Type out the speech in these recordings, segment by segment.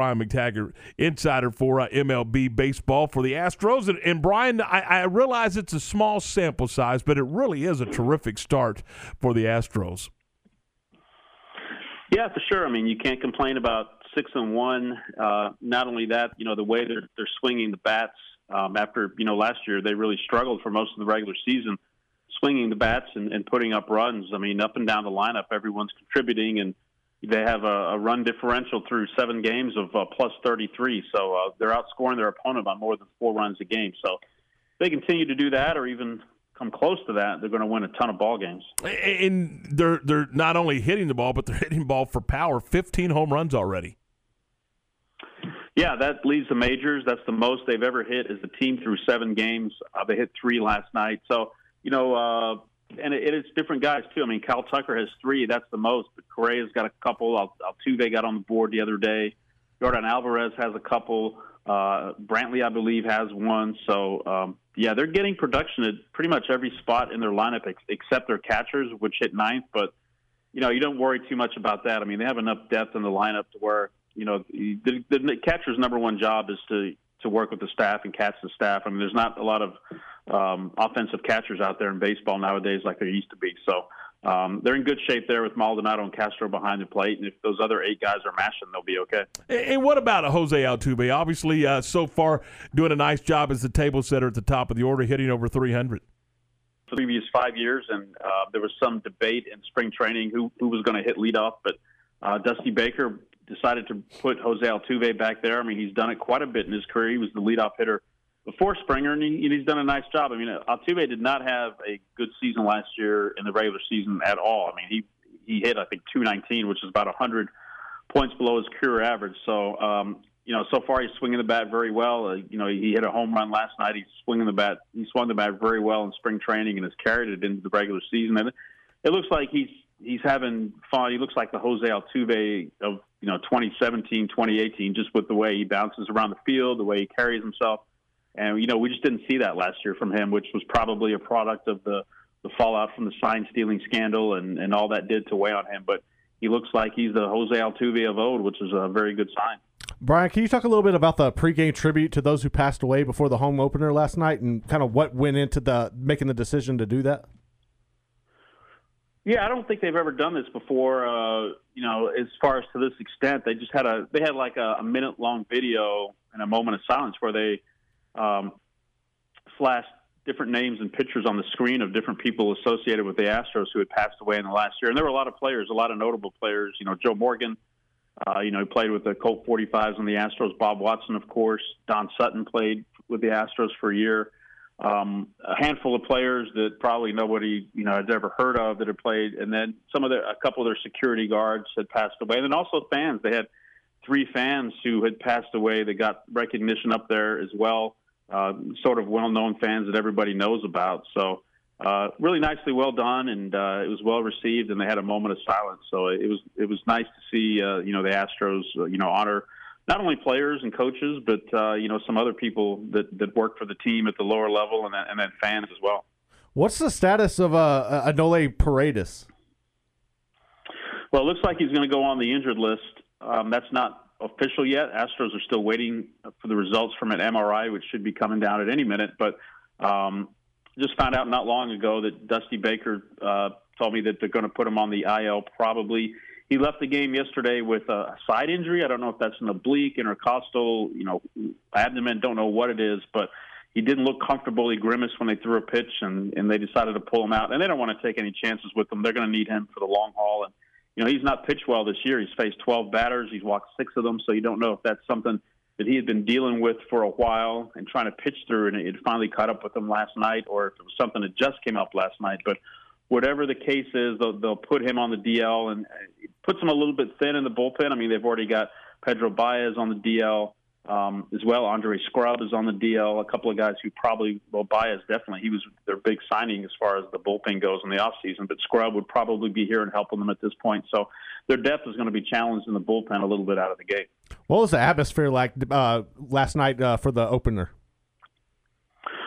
Brian McTaggart, insider for uh, MLB baseball for the Astros. And, and Brian, I, I, realize it's a small sample size, but it really is a terrific start for the Astros. Yeah, for sure. I mean, you can't complain about six and one. Uh, not only that, you know, the way they're they're swinging the bats um, after you know last year they really struggled for most of the regular season, swinging the bats and, and putting up runs. I mean, up and down the lineup, everyone's contributing and they have a, a run differential through seven games of uh, plus 33. So uh, they're outscoring their opponent by more than four runs a game. So if they continue to do that, or even come close to that, they're going to win a ton of ball games. And they're they're not only hitting the ball, but they're hitting the ball for power. 15 home runs already. Yeah, that leads the majors. That's the most they've ever hit as a team through seven games. Uh, they hit three last night. So you know, uh, and it, it's different guys too. I mean, Kyle Tucker has three. That's the most. But Correa's got a couple. Altuve got on the board the other day. Yordan Alvarez has a couple. Uh, Brantley, I believe, has one. So um, yeah, they're getting production at pretty much every spot in their lineup ex- except their catchers, which hit ninth. But you know, you don't worry too much about that. I mean, they have enough depth in the lineup to where you know the, the catcher's number one job is to to work with the staff and catch the staff. I mean, there's not a lot of um, offensive catchers out there in baseball nowadays like there used to be. So um, they're in good shape there with Maldonado and Castro behind the plate, and if those other eight guys are mashing, they'll be okay. And what about a Jose Altuve? Obviously, uh, so far doing a nice job as the table setter at the top of the order, hitting over 300. The previous five years, and uh, there was some debate in spring training who who was going to hit leadoff, but uh, Dusty Baker decided to put Jose Altuve back there. I mean, he's done it quite a bit in his career. He was the leadoff hitter before Springer, and he, he's done a nice job. I mean, Altuve did not have a good season last year in the regular season at all. I mean, he he hit I think 219, which is about 100 points below his career average. So, um, you know, so far he's swinging the bat very well. Uh, you know, he hit a home run last night. He's swinging the bat. He swung the bat very well in spring training and has carried it into the regular season. And it looks like he's he's having fun. He looks like the Jose Altuve of you know 2017, 2018, just with the way he bounces around the field, the way he carries himself. And you know, we just didn't see that last year from him, which was probably a product of the the fallout from the sign stealing scandal and and all that did to weigh on him. But he looks like he's the Jose Altuve of old, which is a very good sign. Brian, can you talk a little bit about the pregame tribute to those who passed away before the home opener last night, and kind of what went into the making the decision to do that? Yeah, I don't think they've ever done this before. Uh, you know, as far as to this extent, they just had a they had like a, a minute long video and a moment of silence where they um, flashed different names and pictures on the screen of different people associated with the Astros who had passed away in the last year. And there were a lot of players, a lot of notable players. You know, Joe Morgan, uh, you know, he played with the Colt 45s on the Astros. Bob Watson, of course. Don Sutton played with the Astros for a year. Um, a handful of players that probably nobody, you know, had ever heard of that had played, and then some of their, a couple of their security guards had passed away, and then also fans. They had three fans who had passed away that got recognition up there as well uh, sort of well-known fans that everybody knows about. So uh, really nicely well done, and uh, it was well received, and they had a moment of silence. So it was it was nice to see uh, you know the Astros uh, you know honor not only players and coaches, but uh, you know some other people that that work for the team at the lower level, and then, and then fans as well. What's the status of uh, Enoli Paredes? Well, it looks like he's going to go on the injured list. Um, that's not official yet. Astros are still waiting for the results from an MRI, which should be coming down at any minute. But um, just found out not long ago that Dusty Baker uh, told me that they're going to put him on the IL probably. He left the game yesterday with a side injury. I don't know if that's an oblique, intercostal, you know, abdomen. Don't know what it is, but he didn't look comfortable. He grimaced when they threw a pitch, and, and they decided to pull him out. And they don't want to take any chances with him. They're going to need him for the long haul. And you know, he's not pitched well this year. He's faced 12 batters. He's walked six of them. So you don't know if that's something that he had been dealing with for a while and trying to pitch through, and it finally caught up with him last night, or if it was something that just came up last night. But whatever the case is, they'll, they'll put him on the DL and uh, it puts him a little bit thin in the bullpen. I mean, they've already got Pedro Baez on the DL um, as well. Andre Scrubb is on the DL. A couple of guys who probably, well, Baez definitely. He was their big signing as far as the bullpen goes in the offseason, but Scrubb would probably be here and helping them at this point. So their depth is going to be challenged in the bullpen a little bit out of the gate. What was the atmosphere like uh, last night uh, for the opener?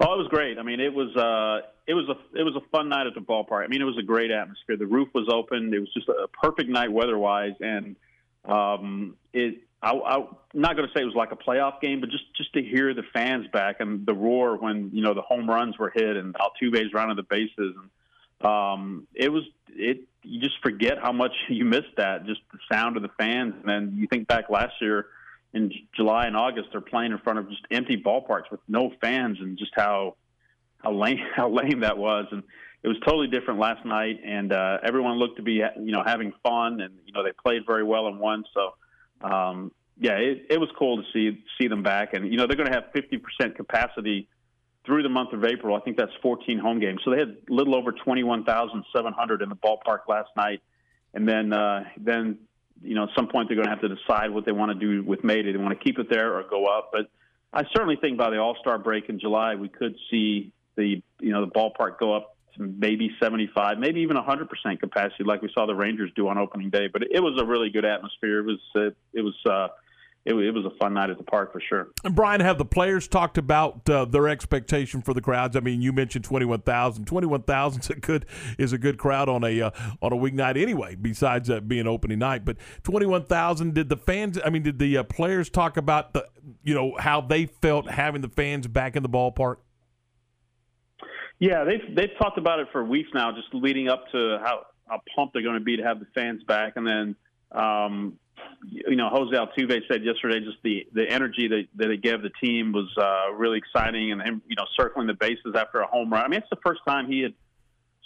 Oh, it was great. I mean, it was uh, it was a it was a fun night at the ballpark. I mean, it was a great atmosphere. The roof was open. It was just a perfect night weather-wise, and um, it I, I'm not going to say it was like a playoff game, but just just to hear the fans back and the roar when you know the home runs were hit and Altuve's running the bases, and um, it was it. You just forget how much you missed that, just the sound of the fans, and then you think back last year in July and August, they're playing in front of just empty ballparks with no fans, and just how how lame how lame that was, and it was totally different last night, and uh, everyone looked to be you know having fun, and you know they played very well and won, so um, yeah, it, it was cool to see see them back, and you know they're going to have 50% capacity through the month of April. I think that's 14 home games, so they had a little over 21,700 in the ballpark last night, and then uh, then you know at some point they're going to have to decide what they want to do with May. Do they want to keep it there or go up? But I certainly think by the All Star break in July we could see the you know the ballpark go up maybe 75, maybe even 100% capacity, like we saw the Rangers do on opening day. But it was a really good atmosphere. It was uh, it was uh, it, it, was a fun night at the park for sure. And Brian, have the players talked about uh, their expectation for the crowds? I mean, you mentioned 21,000. 21,000 is a good is a good crowd on a uh, on a weeknight anyway. Besides uh, being opening night, but 21,000. Did the fans? I mean, did the uh, players talk about the you know how they felt having the fans back in the ballpark? Yeah, they've they've talked about it for weeks now, just leading up to how how pumped they're going to be to have the fans back, and then um, you know Jose Altuve said yesterday just the the energy that that it gave the team was uh, really exciting, and him you know circling the bases after a home run. I mean, it's the first time he had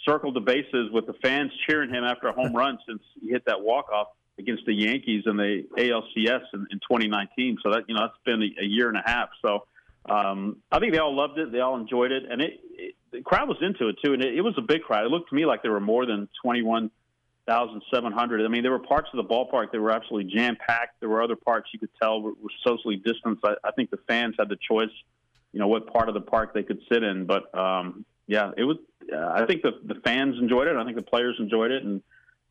circled the bases with the fans cheering him after a home run since he hit that walk off against the Yankees in the ALCS in, in 2019. So that you know that's been a, a year and a half. So um, I think they all loved it. They all enjoyed it, and it, it the crowd was into it too, and it, it was a big crowd. It looked to me like there were more than twenty one thousand seven hundred. I mean, there were parts of the ballpark that were absolutely jam packed. There were other parts you could tell were, were socially distanced. I, I think the fans had the choice, you know, what part of the park they could sit in. But um, yeah, it was. Uh, I think the the fans enjoyed it. I think the players enjoyed it, and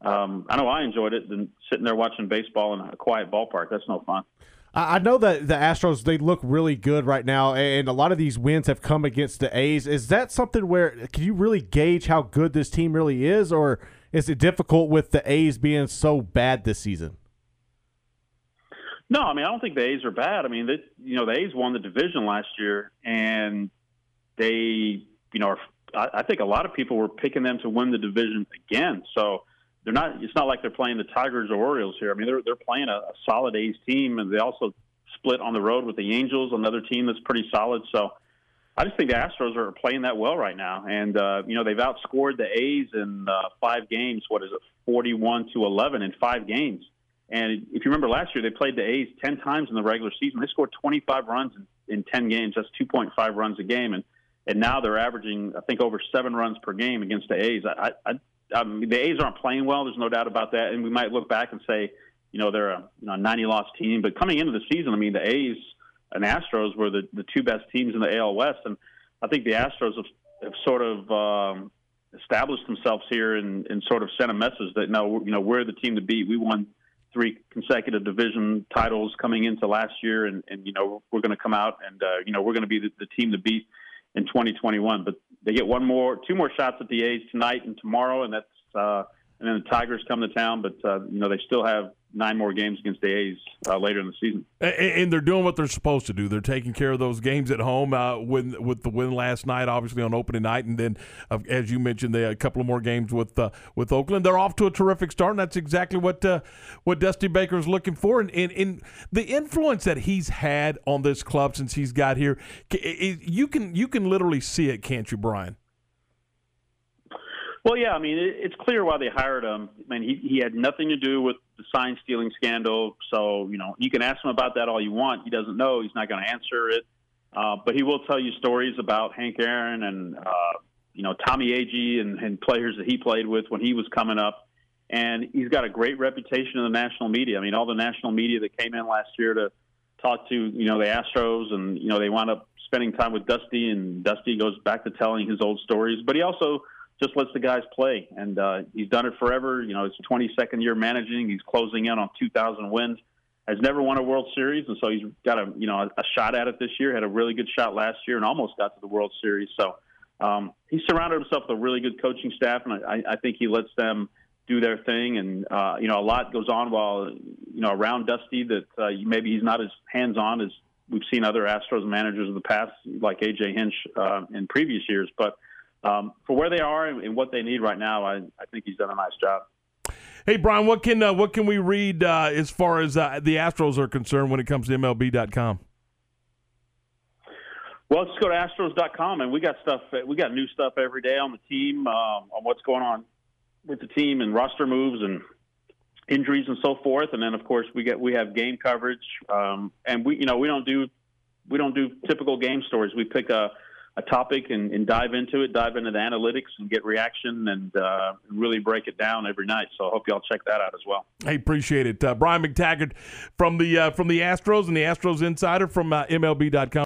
um, I know I enjoyed it. Than sitting there watching baseball in a quiet ballpark. That's no fun. I know that the Astros they look really good right now, and a lot of these wins have come against the A's. Is that something where can you really gauge how good this team really is, or is it difficult with the A's being so bad this season? No, I mean I don't think the A's are bad. I mean, they, you know, the A's won the division last year, and they, you know, are, I, I think a lot of people were picking them to win the division again. So they're not. It's not like they're playing the Tigers or Orioles here. I mean, they're they're playing a, a solid A's team, and they also split on the road with the Angels, another team that's pretty solid. So I just think the Astros are playing that well right now, and uh, you know they've outscored the A's in uh, five games. What is it, forty-one to eleven in five games? And if you remember last year, they played the A's ten times in the regular season. They scored twenty-five runs in, in ten games. That's two point five runs a game, and and now they're averaging, I think, over seven runs per game against the A's. I, I, um, the A's aren't playing well. There's no doubt about that. And we might look back and say, you know, they're a you know, 90 loss team. But coming into the season, I mean, the A's and Astros were the, the two best teams in the AL West. And I think the Astros have, have sort of um, established themselves here and, and sort of sent a message that, no, you know, we're the team to beat. We won three consecutive division titles coming into last year. And, and you know, we're going to come out and, uh, you know, we're going to be the, the team to beat in 2021. But they get one more, two more shots at the A's tonight and tomorrow, and that's uh, and then the Tigers come to town. But uh, you know they still have nine more games against the A's uh, later in the season. And, they're doing what they're supposed to do. They're taking care of those games at home. Uh, with with the win last night, obviously on opening night, and then uh, as you mentioned, they a couple of more games with uh, with Oakland. They're off to a terrific start, and that's exactly what uh, what Dusty Baker is looking for. And in the influence that he's had on this club since he's got here, you can you can literally see it, can't you, Brian? Well, yeah, I mean, it's clear why they hired him. I mean, he, he had nothing to do with the sign stealing scandal. So, you know, you can ask him about that all you want. He doesn't know. He's not going to answer it. Uh, but he will tell you stories about Hank Aaron and, uh, you know, Tommy Agee and, and players that he played with when he was coming up. And he's got a great reputation in the national media. I mean, all the national media that came in last year to talk to, you know, the Astros and, you know, they wound up spending time with Dusty and Dusty goes back to telling his old stories. But he also – just lets the guys play. And uh, he's done it forever. You know, his 22nd year managing. He's closing in on 2,000 wins. Has never won a World Series, and so he's got a you know a, a shot at it this year. Had a really good shot last year, and almost got to the World Series. So um, he surrounded himself with a really good coaching staff, and I, I think he lets them do their thing, and uh, you know a lot goes on while you know around Dusty that uh, maybe he's not as hands on as we've seen other Astros managers of the past, like AJ Hinch uh, in previous years. But um, for where they are and, and, what they need right now, I, I think he's done a nice job. Hey Brian, what can uh, what can we read uh, as far as uh, the Astros are concerned when it comes to MLB.com? Well, just go to Astros.com, and we got stuff. We got new stuff every day on the team, um, on what's going on with the team and roster moves and injuries and so forth. And then, of course, we get we have game coverage, um, and we you know we don't do we don't do typical game stories. We pick a a topic and, and, dive into it, dive into the analytics and get reaction and uh, really break it down every night. So I hope y'all check that out as well. I appreciate it. Uh, Brian McTaggart from the uh, from the Astros and the Astros Insider from uh, MLB.com.